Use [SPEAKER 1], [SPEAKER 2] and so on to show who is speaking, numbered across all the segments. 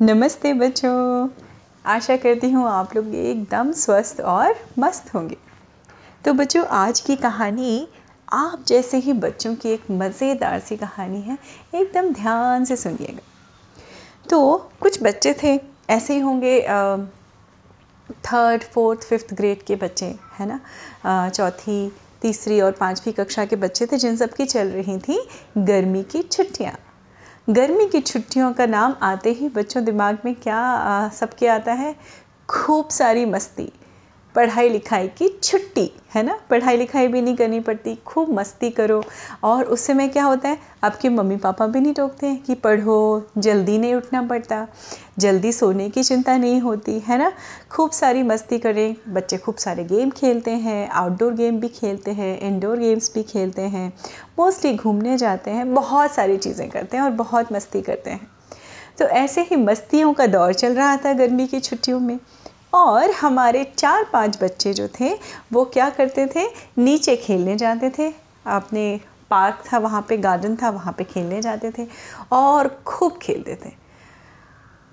[SPEAKER 1] नमस्ते बच्चों। आशा करती हूँ आप लोग एकदम स्वस्थ और मस्त होंगे। तो बच्चों, आज की कहानी आप जैसे ही बच्चों की एक मज़ेदार सी कहानी है, एकदम ध्यान से सुनिएगा। तो कुछ बच्चे थे, ऐसे ही होंगे थर्ड फोर्थ फिफ्थ ग्रेड के बच्चे, है ना? चौथी, तीसरी और पाँचवीं कक्षा के बच्चे थे, जिन सब की चल रही थी गर्मी की छुट्टियाँ। गर्मी की छुट्टियों का नाम आते ही बच्चों दिमाग में क्या सबके आता है? खूब सारी मस्ती। पढ़ाई लिखाई की छुट्टी, है ना? पढ़ाई लिखाई भी नहीं करनी पड़ती, खूब मस्ती करो। और उस समय क्या होता है, आपके मम्मी पापा भी नहीं टोकते हैं कि पढ़ो, जल्दी नहीं उठना पड़ता, जल्दी सोने की चिंता नहीं होती, है ना? खूब सारी मस्ती करें, बच्चे खूब सारे गेम खेलते हैं आउटडोर गेम भी खेलते हैं इंडोर गेम्स भी खेलते हैं मोस्टली घूमने जाते हैं, बहुत सारी चीज़ें करते हैं और बहुत मस्ती करते हैं। तो ऐसे ही मस्तियों का दौर चल रहा था गर्मी की छुट्टियों में। और हमारे चार पाँच बच्चे जो थे वो क्या करते थे? नीचे खेलने जाते थे। अपने पार्क था वहाँ पे गार्डन था वहाँ पे खेलने जाते थे और खूब खेलते थे।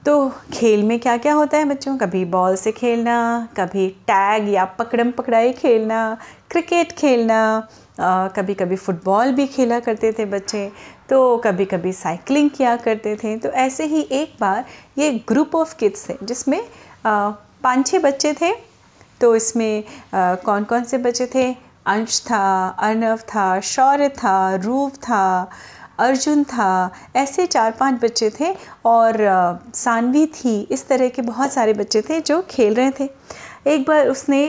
[SPEAKER 1] तो खेल में क्या क्या होता है बच्चों? कभी बॉल से खेलना कभी टैग या पकड़म पकड़ाई खेलना क्रिकेट खेलना आ, कभी कभी फुटबॉल भी खेला करते थे बच्चे तो कभी कभी साइकिलिंग किया करते थे। तो ऐसे ही एक बार ये ग्रुप ऑफ़ किड्स थे जिसमें पाँच छः बच्चे थे तो इसमें कौन कौन से बच्चे थे? अंश था अर्नव था, शौर्य था, रूप था, अर्जुन था, ऐसे चार पाँच बच्चे थे और सानवी थी, इस तरह के बहुत सारे बच्चे थे जो खेल रहे थे। एक बार उसने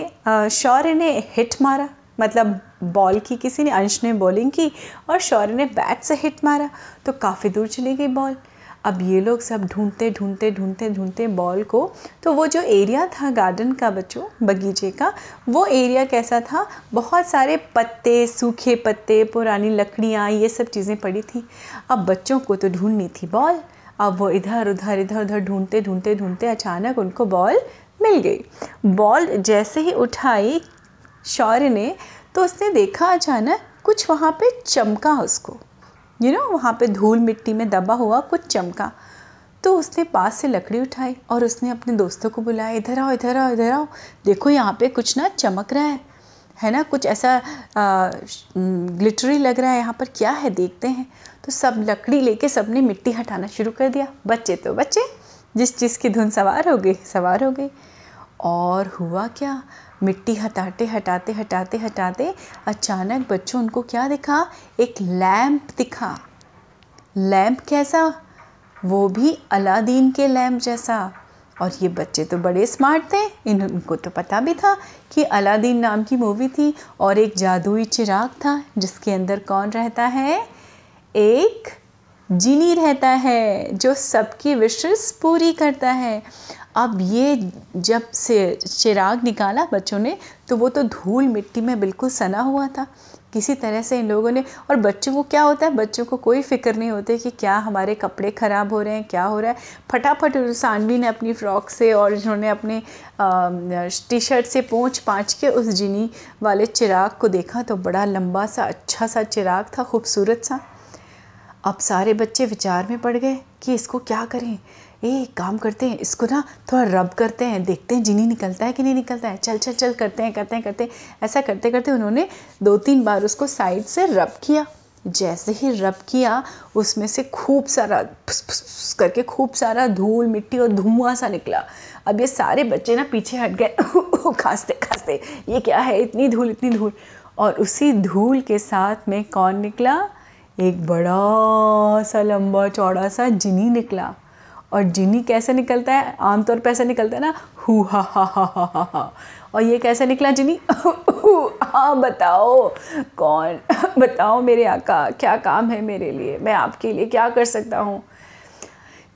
[SPEAKER 1] शौर्य ने हिट मारा मतलब बॉल की, किसी ने, अंश ने बॉलिंग की और शौर्य ने बैट से हिट मारा तो काफ़ी दूर चली गई बॉल। अब ये लोग सब ढूंढते ढूंढते ढूंढते ढूंढते बॉल को। तो वो जो एरिया था गार्डन का बच्चों, बगीचे का, वो एरिया कैसा था? बहुत सारे पत्ते, सूखे पत्ते, पुरानी लकड़ियाँ, ये सब चीज़ें पड़ी थी। अब बच्चों को तो ढूंढनी थी बॉल। अब वो इधर, उधर इधर, उधर ढूंढते ढूंढते ढूंढते अचानक उनको बॉल मिल गई। बॉल जैसे ही उठाई शौर्य ने तो उसने देखा अचानक कुछ वहाँ पे चमका उसको। यू नो वहाँ पे धूल मिट्टी में दबा हुआ कुछ चमका। तो उसने पास से लकड़ी उठाई और उसने अपने दोस्तों को बुलाया, इधर आओ इधर आओ इधर आओ। देखो, यहाँ पे कुछ ना चमक रहा है। है ना? कुछ ऐसा ग्लिटरी लग रहा है यहाँ पर। क्या है? देखते हैं। तो सब लकड़ी लेके सबने मिट्टी हटाना शुरू कर दिया। बच्चे तो बच्चे, जिस चीज़ की धुन सवार हो गई, सवार हो गई। और हुआ क्या? मिट्टी हटाते हटाते हटाते हटाते अचानक बच्चों उनको क्या दिखा? एक लैम्प दिखा। लैम्प कैसा? वो भी अलादीन के लैम्प जैसा। और ये बच्चे तो बड़े स्मार्ट थे। इनको तो पता भी था कि अलादीन नाम की मूवी थी। और एक जादुई चिराग था, जिसके अंदर कौन रहता है? एक जिनी रहता है, जो सबकी विशेष पूरी करता है। अब ये जब से चिराग निकाला बच्चों ने तो वो तो धूल मिट्टी में बिल्कुल सना हुआ था। किसी तरह से इन लोगों ने, और बच्चों को क्या होता है? बच्चों को कोई फ़िक्र नहीं होती कि क्या हमारे कपड़े ख़राब हो रहे हैं, क्या हो रहा है। फटाफट सानवी ने अपनी फ़्रॉक से और उन्होंने अपने टी शर्ट से पोंछ पाँच के उस जिनी वाले चिराग को देखा तो बड़ा लंबा सा अच्छा सा चिराग था, खूबसूरत सा। अब सारे बच्चे विचार में पड़ गए कि इसको क्या करें? ए, काम करते हैं, इसको ना थोड़ा रब करते हैं, देखते हैं जिनी निकलता है कि नहीं निकलता है। चल चल चल, करते हैं करते हैं करते हैं। ऐसा करते करते उन्होंने दो तीन बार उसको साइड से रब किया। जैसे ही रब किया, उसमें से खूब सारा फुस फुस फुस करके खूब सारा धूल, मिट्टी और धुआँ सा निकला। अब ये सारे बच्चे ना पीछे हट गए। खांसते खांसते, ये क्या है? इतनी धूल इतनी धूल। और उसी धूल के साथ में कौन निकला? एक बड़ा सा, लंबा, चौड़ा सा जिनी निकला। और जिनी कैसे निकलता है? आमतौर पर ऐसा निकलता है ना, हु, हा हा हा हा हा और ये कैसे निकला जिनी हाँ बताओ। कौन? बताओ मेरे आका, क्या काम है मेरे लिए? मैं आपके लिए क्या कर सकता हूँ?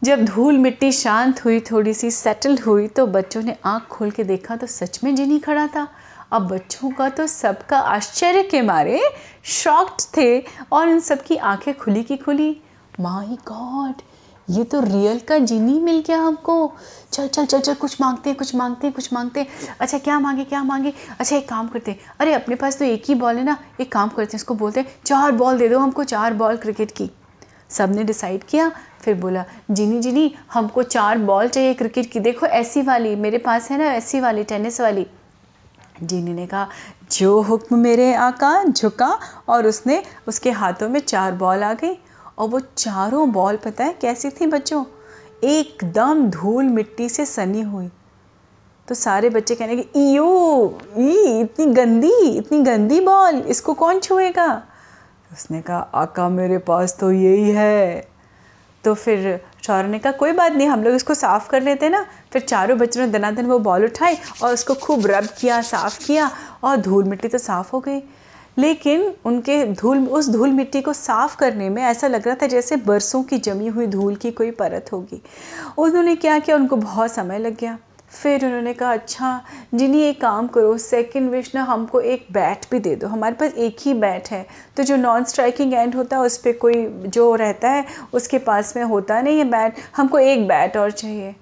[SPEAKER 1] जब धूल मिट्टी शांत हुई, थोड़ी सी सेटल हुई तो बच्चों ने आँख खोल के देखा तो सच में जिनी खड़ा था। अब बच्चों का तो सबका आश्चर्य के मारे शॉक्ड थे और उन सबकी आँखें खुली की खुली। माई गॉड ये तो रियल का जीनी मिल गया हमको। चल चल चल चल, कुछ मांगते हैं, कुछ मांगते हैं, कुछ मांगते हैं। अच्छा क्या मांगे क्या मांगे? अच्छा एक काम करते हैं। अरे, अपने पास तो एक ही बॉल है ना। एक काम करते हैं, इसको बोलते हैं, चार बॉल दे दो हमको, चार बॉल क्रिकेट की। सबने डिसाइड किया, फिर बोला, जिनी जिनी, हमको चार बॉल चाहिए क्रिकेट की। देखो, ऐसी वाली, मेरे पास है ना, ऐसी वाली टेनिस वाली। जीनी ने कहा, जो हुक्म मेरे आका, झुका, और उसने उसके हाथों में चार बॉल आ गई। और वो चारों बॉल, पता है कैसी थी बच्चों? एकदम धूल मिट्टी से सनी हुई। तो सारे बच्चे कहने के इयो ई, इतनी गंदी इतनी गंदी बॉल, इसको कौन छुएगा? उसने कहा, आका, मेरे पास तो यही है। तो फिर शौर ने कहा, कोई बात नहीं, हम लोग इसको साफ़ कर लेते ना। फिर चारों बच्चों ने दनादन वो बॉल उठाई और उसको खूब रब किया, साफ़ किया और धूल मिट्टी तो साफ़ हो गई। लेकिन उनके धूल, उस धूल मिट्टी को साफ़ करने में ऐसा लग रहा था जैसे बरसों की जमी हुई धूल की कोई परत होगी। उन्होंने क्या किया? उनको बहुत समय लग गया। फिर उन्होंने कहा अच्छा जिन्हें एक काम करो सेकंड विश ना, हमको एक बैट भी दे दो। हमारे पास एक ही बैट है। तो जो नॉन स्ट्राइकिंग एंड होता है, उस पर कोई जो रहता है, उसके पास में होता नहीं है बैट हमको एक बैट और चाहिए।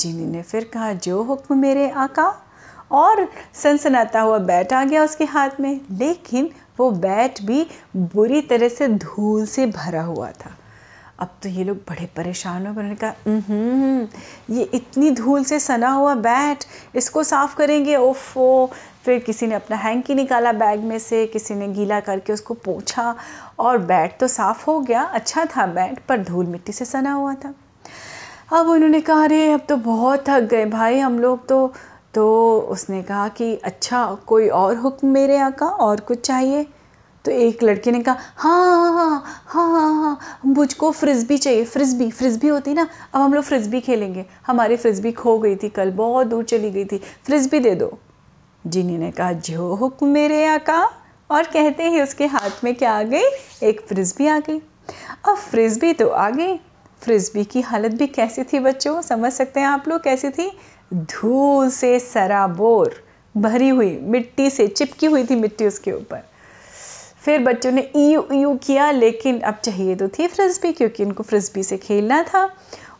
[SPEAKER 1] जिनी ने फिर कहा, जो हुक्म मेरे आका और सनसनाता हुआ बैट आ गया उसके हाथ में। लेकिन वो बैट भी बुरी तरह से धूल से भरा हुआ था। अब तो ये लोग बड़े परेशान हो। उन्होंने कहा ये इतनी धूल से सना हुआ बैट, इसको साफ़ करेंगे? ओफो, फिर किसी ने अपना हैंकी निकाला बैग में से, किसी ने गीला करके उसको पोछा और बैट तो साफ़ हो गया। अच्छा था बैट, पर धूल मिट्टी से सना हुआ था। अब उन्होंने कहा, अरे, अब तो बहुत थक गए भाई, हम लोग तो तो उसने कहा कि अच्छा कोई और हुक्म मेरे आका? और कुछ चाहिए? तो एक लड़के ने कहा हाँ हाँ हाँ हाँ हाँ मुझको फ्रिस्बी चाहिए। फ्रिस्बी फ्रिस्बी होती ना, अब हम लोग फ्रिस्बी खेलेंगे। हमारी फ्रिस्बी खो गई थी कल, बहुत दूर चली गई थी। फ्रिस्बी दे दो। जिनी ने कहा, जो हुक्म मेरे आका? और कहते ही, उसके हाथ में क्या आ गई? एक फ्रिस्बी आ गई। अब फ्रिस्बी तो आ गई। फ्रिस्बी की हालत भी कैसी थी बच्चों? समझ सकते हैं आप लोग कैसी थी? धूल से सराबोर भरी हुई मिट्टी से चिपकी हुई थी मिट्टी उसके ऊपर। फिर बच्चों ने ईयू ईयू किया लेकिन अब चाहिए तो थी फ्रिस्बी क्योंकि उनको फ्रिस्बी से खेलना था।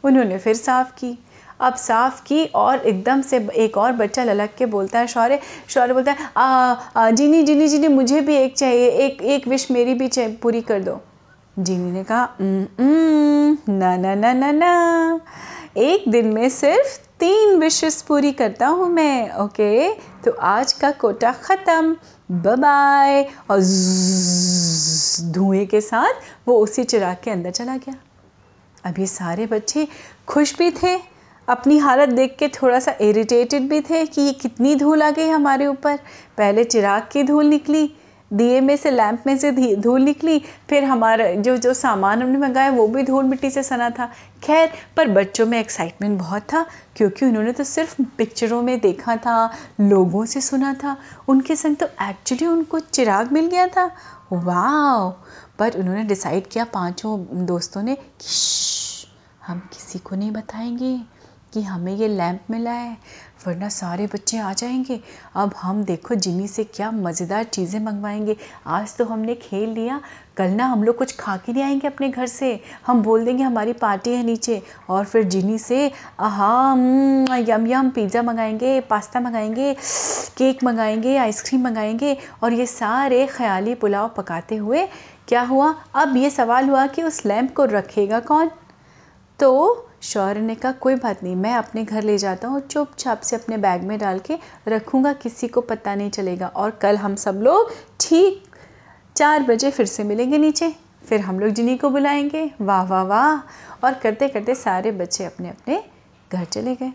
[SPEAKER 1] उन्होंने फिर साफ़ की। अब साफ़ की और एकदम से एक और बच्चा ललक के बोलता है शौर्य शौर्य बोलता है आ, आ जीनी जीनी जीनी मुझे भी एक चाहिए एक एक विश मेरी भी चाहिए पूरी कर दो। जीनी ने कहा ना ना ना ना ना एक दिन में सिर्फ़ तीन विशेष पूरी करता हूँ मैं ओके तो आज का कोटा ख़त्म। बाय और धुएँ के साथ वो उसी चिराग के अंदर चला गया। ये सारे बच्चे खुश भी थे, अपनी हालत देख के थोड़ा सा इरिटेटेड भी थे कि ये कितनी धूल आ गई हमारे ऊपर। पहले चिराग की धूल निकली दिए में से, लैंप में से धूल निकली, फिर हमारा जो जो सामान हमने मंगाया, वो भी धूल मिट्टी से सना था। खैर, पर बच्चों में एक्साइटमेंट बहुत था, क्योंकि उन्होंने तो सिर्फ़ पिक्चरों में देखा था, लोगों से सुना था। उनके संग तो एक्चुअली उनको चिराग मिल गया था। वाह पर उन्होंने डिसाइड किया पाँचों दोस्तों ने कि हम किसी को नहीं बताएँगे कि हमें ये लैंप मिला है। वरना सारे बच्चे आ जाएँगे। अब हम देखो जिमी से क्या मज़ेदार चीज़ें मंगवाएँगे। आज तो हमने खेल लिया। कल ना हम लोग कुछ खा के नहीं आएँगे अपने घर से। हम बोल देंगे हमारी पार्टी है नीचे। और फिर जिनी से हाँ यम यम पिज़्ज़ा मंगाएँगे, पास्ता मंगाएँगे, केक मंगाएँगे, आइसक्रीम मंगाएँगे। और ये सारे ख्याली पुलाव पकाते हुए क्या हुआ? अब ये सवाल हुआ कि उस लैम्प को रखेगा कौन? तो शौर्य ने कहा, कोई बात नहीं, मैं अपने घर ले जाता हूँ चुपचाप से अपने बैग में डाल के रखूँगा, किसी को पता नहीं चलेगा। और कल हम सब लोग ठीक चार बजे फिर से मिलेंगे नीचे। फिर हम लोग जिन्हीं को बुलाएँगे। वाह वाह वाह! और करते करते सारे बच्चे अपने अपने घर चले गए।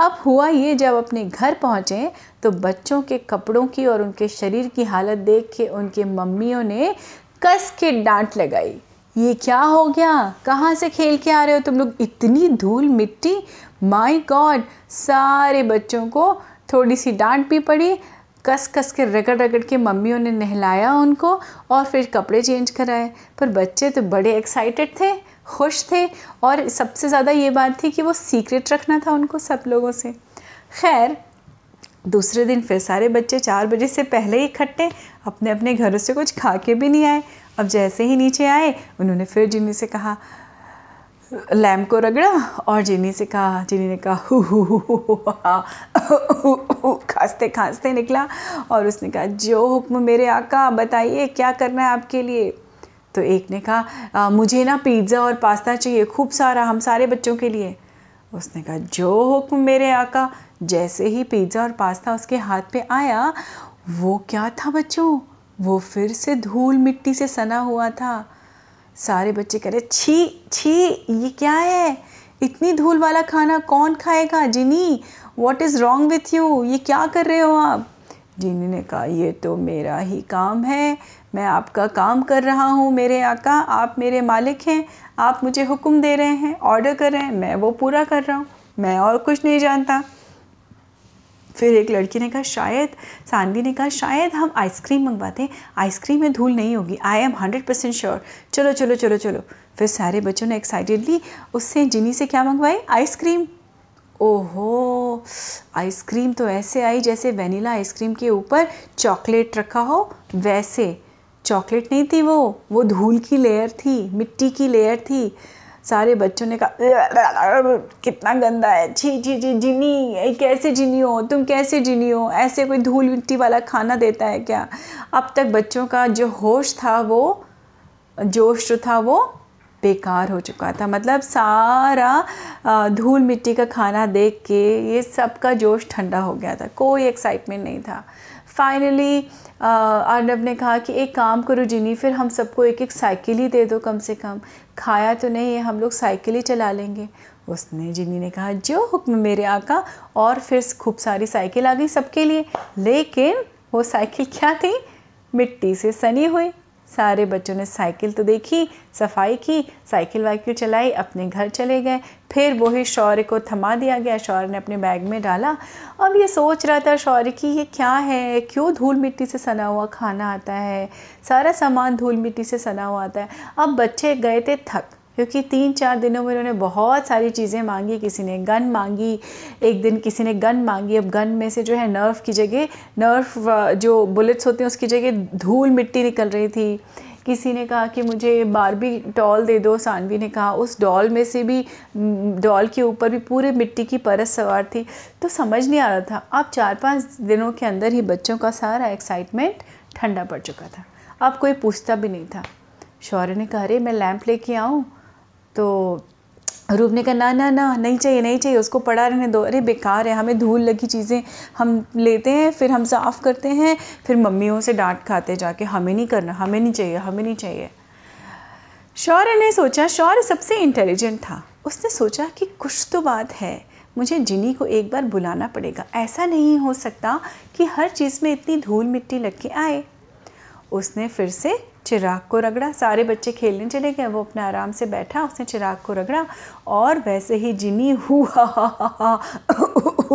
[SPEAKER 1] अब हुआ ये, जब अपने घर पहुँचे तो बच्चों के कपड़ों की और उनके शरीर की हालत देख के उनके मम्मियों ने कस के डांट लगाई। ये क्या हो गया? कहाँ से खेल के आ रहे हो तुम लोग? इतनी धूल मिट्टी? माय गॉड सारे बच्चों को थोड़ी सी डांट भी पड़ी। कस कस के रगड़ रगड़ के मम्मियों ने नहलाया उनको और फिर कपड़े चेंज कराए। पर बच्चे तो बड़े एक्साइटेड थे, खुश थे और सबसे ज़्यादा ये बात थी कि वो सीक्रेट रखना था उनको सब लोगों से। खैर, दूसरे दिन फिर सारे बच्चे चार बजे से पहले ही इकट्ठे अपने अपने घरों से कुछ खा के भी नहीं आए। अब जैसे ही नीचे आए, उन्होंने फिर जिनी से कहा, लैम्प को रगड़ा। और जिनी से कहा जिनी ने कहा, हु हु हु खांसते खांसते निकला। और उसने कहा, जो हुक्म मेरे आका बताइए, क्या करना है आपके लिए? तो एक ने कहा मुझे ना पिज़्ज़ा और पास्ता चाहिए, खूब सारा, हम सारे बच्चों के लिए। उसने कहा, जो हुक्म मेरे आका, जैसे ही पिज़्ज़ा और पास्ता उसके हाथ पे आया, वो क्या था बच्चों? वो फिर से धूल मिट्टी से सना हुआ था। सारे बच्चे कह रहे, छी छी, ये क्या है? इतनी धूल वाला खाना कौन खाएगा? Genie what is wrong with you ये क्या कर रहे हो आप? जिनी ने कहा, ये तो मेरा ही काम है। मैं आपका काम कर रहा हूँ मेरे आका। आप मेरे मालिक हैं। आप मुझे हुक्म दे रहे हैं ऑर्डर कर रहे हैं। मैं वो पूरा कर रहा हूँ। मैं और कुछ नहीं जानता। फिर एक लड़की ने कहा, शायद, सानवी ने कहा, शायद हम आइसक्रीम मंगवाते हैं। आइसक्रीम में धूल नहीं होगी। I am hundred percent sure चलो चलो चलो चलो। फिर सारे बच्चों ने एक्साइटेडली उससे जिनी से क्या मंगवाई? आइसक्रीम। ओहो, आइसक्रीम तो ऐसे आई जैसे वनीला आइसक्रीम के ऊपर चॉकलेट रखा हो, वैसे। चॉकलेट नहीं थी वो वो धूल की लेयर थी, मिट्टी की लेयर थी। सारे बच्चों ने कहा, कितना गंदा है, छी छी छी, जिनी कैसे जिनी हो, तुम कैसे जिनी हो, ऐसे कोई धूल मिट्टी वाला खाना देता है क्या? अब तक बच्चों का जो होश था वो, जोश जो था वो बेकार हो चुका था। मतलब सारा धूल मिट्टी का खाना देख के ये सब का जोश ठंडा हो गया था, कोई एक्साइटमेंट नहीं था। फाइनली अर्नब ने कहा कि एक काम करो जिनी, फिर हम सबको एक एक साइकिल ही दे दो कम से कम। खाया तो नहीं है हम लोग साइकिल ही चला लेंगे। उसने जिन्नी ने कहा, जो हुक्म मेरे आका, और फिर खूब सारी साइकिल आ गई सबके लिए। लेकिन वो साइकिल क्या थी? मिट्टी से सनी हुई। सारे बच्चों ने साइकिल तो देखी, सफ़ाई की, साइकिल वाइकिल चलाई, अपने घर चले गए। फिर वही शौर्य को थमा दिया गया, शौर्य ने अपने बैग में डाला। अब ये सोच रहा था शौर्य कि, ये क्या है? क्यों धूल मिट्टी से सना हुआ खाना आता है? सारा सामान धूल मिट्टी से सना हुआ आता है। अब बच्चे गए थे थक। क्योंकि तीन चार दिनों में उन्होंने बहुत सारी चीज़ें मांगी, किसी ने गन मांगी, एक दिन किसी ने गन मांगी। अब गन में से जो है नर्व की जगह नर्व जो बुलेट्स होते हैं उसकी जगह धूल मिट्टी निकल रही थी। किसी ने कहा कि मुझे बारबी डॉल दे दो सानवी ने कहा। उस डॉल में से भी डॉल के ऊपर भी पूरे मिट्टी की परत सवार थी। तो समझ नहीं आ रहा था। अब चार पाँच दिनों के अंदर ही बच्चों का सारा एक्साइटमेंट ठंडा पड़ चुका था। अब कोई पूछता भी नहीं था। शौर्य ने कहा, अरे, मैं लैंप लेके आऊँ? तो रूप ने कहा, ना ना ना, नहीं चाहिए नहीं चाहिए, उसको पड़ा रहने दो। अरे, बेकार है, हमें धूल लगी चीज़ें हम लेते हैं, फिर हम साफ़ करते हैं, फिर मम्मियों से डांट खाते जाके, हमें नहीं करना, हमें नहीं चाहिए, हमें नहीं चाहिए। शौर्य ने सोचा, शौर्य सबसे इंटेलिजेंट था। उसने सोचा कि कुछ तो बात है, मुझे जिनी को एक बार बुलाना पड़ेगा। ऐसा नहीं हो सकता कि हर चीज़ में इतनी धूल मिट्टी लग के आए। उसने फिर से चिराग को रगड़ा। सारे बच्चे खेलने चले गए। वो अपने आराम से बैठा, उसने चिराग को रगड़ा और वैसे ही जिनी हुआ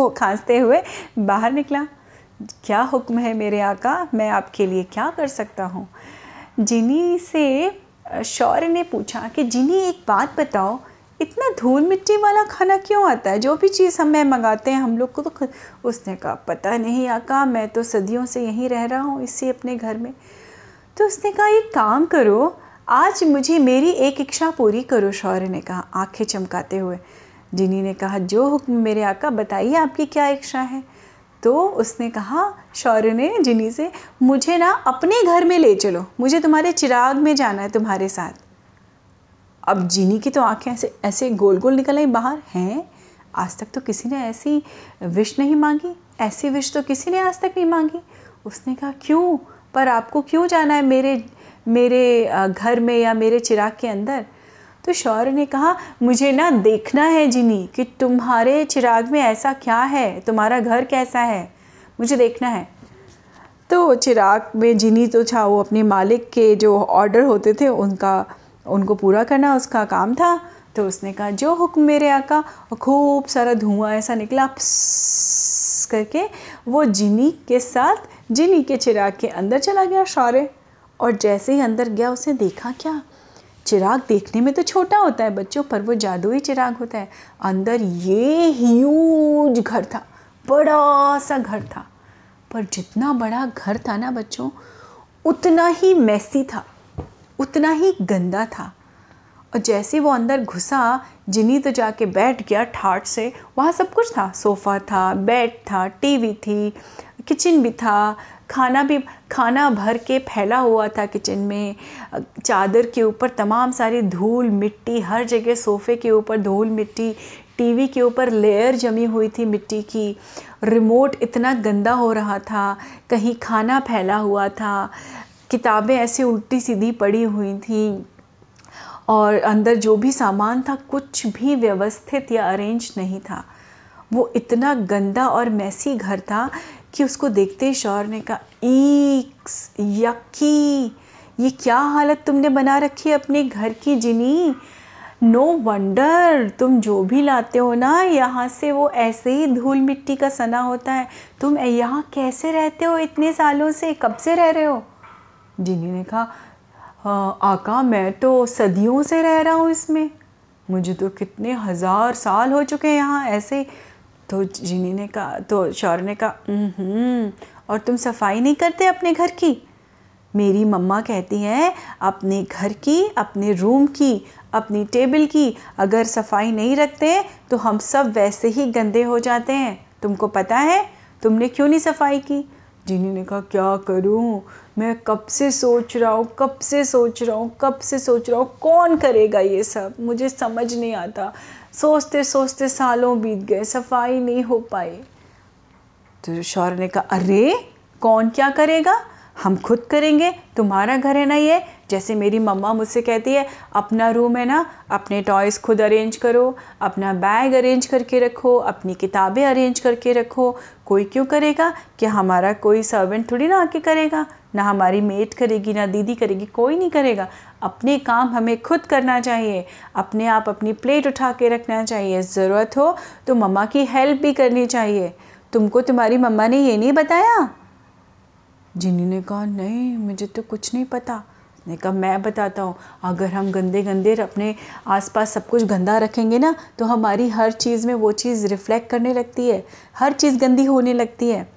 [SPEAKER 1] खांसते हुए बाहर निकला। क्या हुक्म है मेरे आका? मैं आपके लिए क्या कर सकता हूँ? जिनी से शौर्य ने पूछा कि, जिनी, एक बात बताओ, इतना धूल मिट्टी वाला खाना क्यों आता है? जो भी चीज़ हमें मंगाते हैं, हम लोग को तो उसने कहा, पता नहीं आका, मैं तो सदियों से यहीं रह रहा हूँ, इसी अपने घर में। तो उसने कहा, एक काम करो, आज मुझे मेरी एक इच्छा पूरी करो, शौर्य ने कहा, आँखें चमकाते हुए। जिनी ने कहा, जो हुक्म मेरे आका, बताइए आपकी क्या इच्छा है? तो उसने कहा, शौर्य ने जिनी से, मुझे ना अपने घर में ले चलो, मुझे तुम्हारे चिराग में जाना है तुम्हारे साथ। अब जिनी की तो आँखें ऐसे ऐसे गोल गोल निकल आई बाहर, हैं? आज तक तो किसी ने ऐसी विश नहीं मांगी, ऐसी विश तो किसी ने आज तक नहीं मांगी। उसने कहा, क्यों? पर आपको क्यों जाना है मेरे मेरे घर में या मेरे चिराग के अंदर? तो शौर्य ने कहा, मुझे ना देखना है जिनी कि तुम्हारे चिराग में ऐसा क्या है? तुम्हारा घर कैसा है? मुझे देखना है। तो चिराग में जिनी तो था, वो अपने मालिक के जो ऑर्डर होते थे, उनका, उनको पूरा करना उसका काम था। तो उसने कहा, जो हुक्म मेरे आका, और खूब सारा धुआँ ऐसा निकला करके वो जिनी के साथ जिनी के चिराग के अंदर चला गया शौर्य। और जैसे ही अंदर गया, उसने देखा क्या? चिराग देखने में तो छोटा होता है बच्चों, पर वो जादुई चिराग होता है। अंदर ये ह्यूज घर था, बड़ा सा घर था। पर जितना बड़ा घर था ना बच्चों, उतना ही मैसी था, उतना ही गंदा था। और जैसे वो अंदर घुसा, जिनी तो जाके बैठ गया ठाट से, वहाँ सब कुछ था। सोफ़ा था बेड था, टीवी थी किचन भी था, खाना भी, खाना भर के फैला हुआ था किचन में। चादर के ऊपर तमाम सारी धूल, मिट्टी, हर जगह सोफ़े के ऊपर धूल, मिट्टी, टीवी के ऊपर लेयर जमी हुई थी मिट्टी की। रिमोट इतना गंदा हो रहा था, कहीं खाना फैला हुआ था। किताबें ऐसे उल्टी सीधी पड़ी हुई थी और अंदर जो भी सामान था, कुछ भी व्यवस्थित या अरेंज नहीं था। वो इतना गंदा और मैसी घर था कि उसको देखते ही शौर ने कहा, ईक्स, यक्की, ये क्या हालत तुमने बना रखी है अपने घर की जिनी? नो no वंडर तुम जो भी लाते हो ना, यहाँ से वो ऐसे ही धूल मिट्टी का सना होता है। तुम यहाँ कैसे रहते हो इतने सालों से? कब से रह रहे हो? जिनी ने कहा आका, मैं तो सदियों से रह रहा हूँ इसमें। मुझे तो कितने हज़ार साल हो चुके हैं यहाँ, ऐसे तो जिनी ने कहा तो शौर ने कहा और तुम सफ़ाई नहीं करते अपने घर की? मेरी मम्मा कहती हैं, अपने घर की, अपने रूम की, अपनी टेबल की, अगर सफ़ाई नहीं रखते तो हम सब वैसे ही गंदे हो जाते हैं। तुमको पता है, तुमने क्यों नहीं सफ़ाई की? जिनी ने कहा, क्या करूँ? मैं कब से सोच रहा हूँ, कब से सोच रहा हूँ, कब से सोच रहा हूँ, कौन करेगा ये सब? मुझे समझ नहीं आता। सोचते सोचते सालों बीत गए, सफ़ाई नहीं हो पाई। तो शौर्य ने कहा, अरे, कौन क्या करेगा? हम खुद करेंगे, तुम्हारा घर है ना ये? जैसे मेरी मम्मा मुझसे कहती है, अपना रूम है ना, अपने टॉयज़ खुद अरेंज करो, अपना बैग अरेंज करके रखो, अपनी किताबें अरेंज करके रखो। कोई क्यों करेगा कि हमारा कोई सर्वेंट थोड़ी ना आके करेगा? ना हमारी मेट करेगी, ना दीदी करेगी, कोई नहीं करेगा। अपने काम हमें खुद करना चाहिए, अपने आप अपनी प्लेट उठा के रखना चाहिए। ज़रूरत हो तो मम्मा की हेल्प भी करनी चाहिए। तुमको तुम्हारी मम्मा ने ये नहीं बताया? जिनी ने कहा, नहीं, मुझे तो कुछ नहीं पता। ने कहा, मैं बताता हूँ। अगर हम गंदे गंदे अपने आसपास सब कुछ गंदा रखेंगे ना तो हमारी हर चीज़ में वो चीज़ रिफ़्लेक्ट करने लगती है। हर चीज़ गंदी होने लगती है।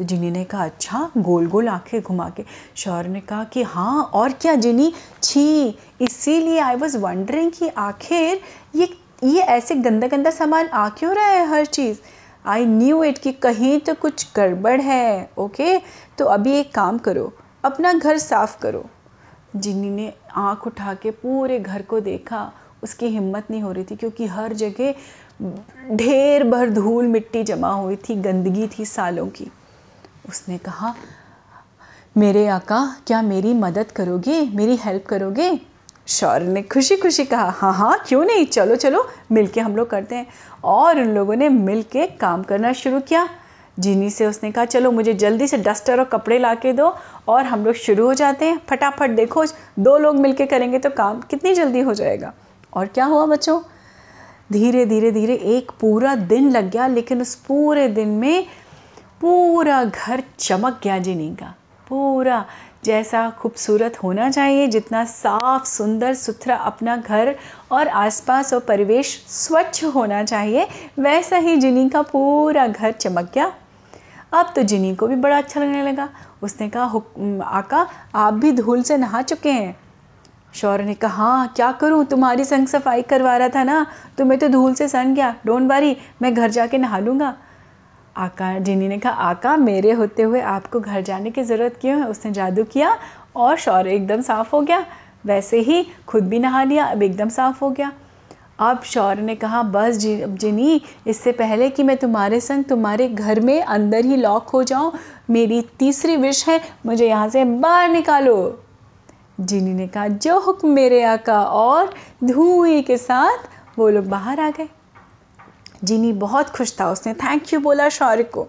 [SPEAKER 1] तो जिनी ने कहा अच्छा गोल गोल आँखें घुमा के। शौर ने कहा कि हाँ और क्या जिनी? छी, इसीलिए आई वॉज़ वंडरिंग कि आखिर ये ये ऐसे गंदा गंदा सामान आ क्यों रहा है हर चीज़? आई न्यू इट कि कहीं तो कुछ गड़बड़ है ओके तो अभी एक काम करो, अपना घर साफ़ करो। जिन्नी ने आँख उठा के पूरे घर को देखा। उसकी हिम्मत नहीं हो रही थी क्योंकि हर जगह ढेर भर धूल मिट्टी जमा हुई थी, गंदगी थी सालों की। उसने कहा, मेरे आका, क्या मेरी मदद करोगे? मेरी हेल्प करोगे? शौर्य ने खुशी खुशी कहा हाँ हाँ क्यों नहीं? चलो चलो, मिलके हम लोग करते हैं। और उन लोगों ने मिल के काम करना शुरू किया। जीनी से उसने कहा, चलो, मुझे जल्दी से डस्टर और कपड़े ला के दो और हम लोग शुरू हो जाते हैं। फटाफट देखो, दो लोग मिलके करेंगे तो काम कितनी जल्दी हो जाएगा। और क्या हुआ बच्चों? धीरे धीरे धीरे एक पूरा दिन लग गया, लेकिन उस पूरे दिन में पूरा घर चमक गया जिनी का। पूरा जैसा खूबसूरत होना चाहिए, जितना साफ़, सुंदर, सुथरा अपना घर और आसपास और परिवेश स्वच्छ होना चाहिए, वैसा ही जिनी का पूरा घर चमक गया। अब तो जिनी को भी बड़ा अच्छा लगने लगा। उसने कहा आका, आप भी धूल से नहा चुके हैं? शौर्य ने कहा हाँ क्या करूँ? तुम्हारी संग सफ़ाई करवा रहा था ना, तुम्हें तो धूल से सन गया। डोंट वरी, मैं घर जाके नहा लूँगा। आका जिनी ने कहा, आका, मेरे होते हुए आपको घर जाने की ज़रूरत क्यों है? उसने जादू किया और शौर्य एकदम साफ़ हो गया। वैसे ही खुद भी नहा लिया, अब एकदम साफ़ हो गया। अब शौर्य ने कहा, बस जिनी, इससे पहले कि मैं तुम्हारे संग तुम्हारे घर में अंदर ही लॉक हो जाऊँ, मेरी तीसरी विश है, मुझे यहाँ से बाहर निकालो। जिनी ने कहा, जो हुक्म मेरे आका और धुएँ के साथ, वो लोग बाहर आ गए। जिनी बहुत खुश था उसने। थैंक यू बोला शौर्य को।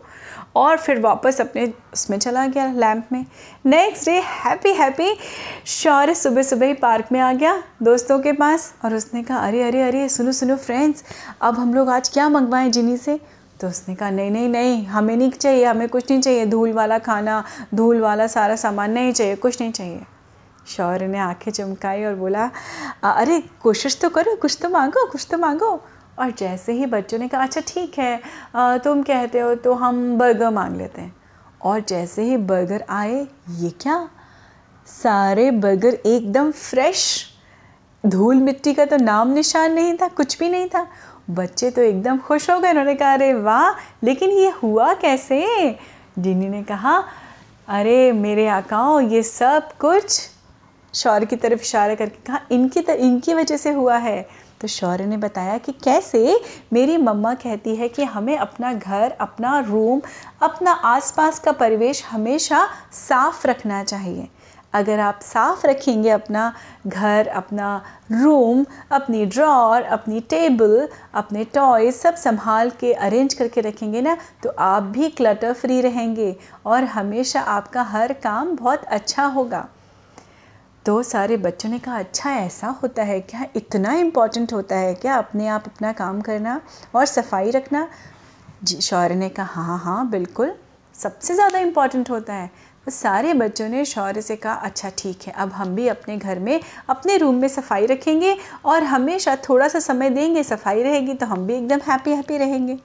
[SPEAKER 1] और फिर वापस अपने उसमें चला गया लैंप में। Next day happy happy Shaurya सुबह सुबह ही पार्क में आ गया दोस्तों के पास। और उसने कहा, अरे अरे अरे, सुनो सुनो फ्रेंड्स अब हम लोग आज क्या मंगवाएँ जिनी से? तो उसने कहा, नहीं नहीं नहीं, हमें नहीं चाहिए, हमें कुछ नहीं चाहिए। धूल वाला खाना, धूल वाला सारा सामान नहीं चाहिए, कुछ नहीं चाहिए। शौर्य ने आँखें चमकाई और बोला अरे, कोशिश तो करो, कुछ तो मांगो, कुछ तो मांगो। और जैसे ही बच्चों ने कहा अच्छा ठीक है तुम कहते हो तो हम बर्गर मांग लेते हैं। और जैसे ही बर्गर आए ये क्या? सारे बर्गर एकदम फ्रेश? धूल मिट्टी का तो नाम निशान नहीं था कुछ भी नहीं था। बच्चे तो एकदम खुश हो गए उन्होंने कहा अरे वाह लेकिन ये हुआ कैसे? जिनी ने कहा अरे मेरे आकाओ ये सब कुछ शौर्य की तरफ़ इशारा करके कहा इनकी तर, इनकी वजह से हुआ है। तो शौर्य ने बताया कि कैसे मेरी मम्मा कहती है कि हमें अपना घर, अपना रूम अपना आसपास का परिवेश हमेशा साफ़ रखना चाहिए। अगर आप साफ़ रखेंगे अपना घर, अपना रूम अपनी ड्रॉर अपनी टेबल अपने टॉय सब संभाल के अरेंज करके रखेंगे ना तो आप भी क्लटर फ्री रहेंगे और हमेशा आपका हर काम बहुत अच्छा होगा। तो सारे बच्चों ने कहा अच्छा ऐसा होता है क्या? इतना इंपॉर्टेंट होता है क्या अपने आप अपना काम करना और सफ़ाई रखना? जी, शौर्य ने कहा हाँ हाँ बिल्कुल, सबसे ज़्यादा इंपॉर्टेंट होता है। तो सारे बच्चों ने शौर्य से कहा अच्छा ठीक है, अब हम भी अपने घर में, अपने रूम में सफ़ाई रखेंगे और हमेशा थोड़ा सा समय देंगे, सफ़ाई रहेगी तो हम भी एकदम हैप्पी हैप्पी रहेंगे।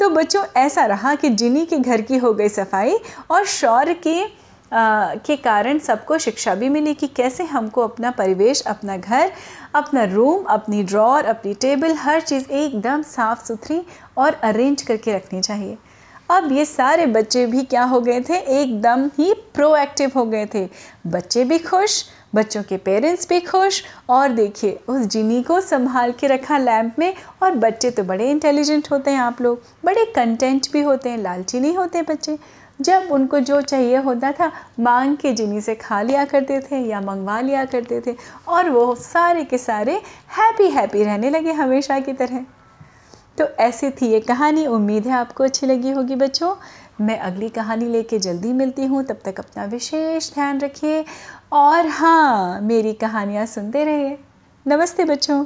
[SPEAKER 1] तो बच्चों, ऐसा रहा कि जिनी के घर की हो गई सफ़ाई और शौर्य के के कारण सबको शिक्षा भी मिली कि कैसे हमको अपना परिवेश, अपना घर, अपना रूम अपनी ड्रॉर अपनी टेबल हर चीज़ एकदम साफ़ सुथरी और अरेंज करके रखनी चाहिए। अब ये सारे बच्चे भी क्या हो गए थे? एकदम ही प्रोएक्टिव हो गए थे। बच्चे भी खुश, बच्चों के पेरेंट्स भी खुश और देखिए, उस जिनी को संभाल के रखा लैंप में और बच्चे तो बड़े इंटेलिजेंट होते हैं आप लोग। बड़े कंटेंट भी होते हैं, लालची नहीं होते बच्चे। जब उनको जो चाहिए होता था, मांग के जिनी से खा लिया करते थे या मंगवा लिया करते थे, और वो सारे के सारे हैप्पी हैप्पी रहने लगे हमेशा की तरह। तो ऐसी थी ये कहानी। उम्मीद है आपको अच्छी लगी होगी बच्चों। मैं अगली कहानी लेके जल्दी मिलती हूँ। तब तक अपना विशेष ध्यान रखिए। और हाँ मेरी कहानियाँ सुनते रहिए। नमस्ते बच्चों।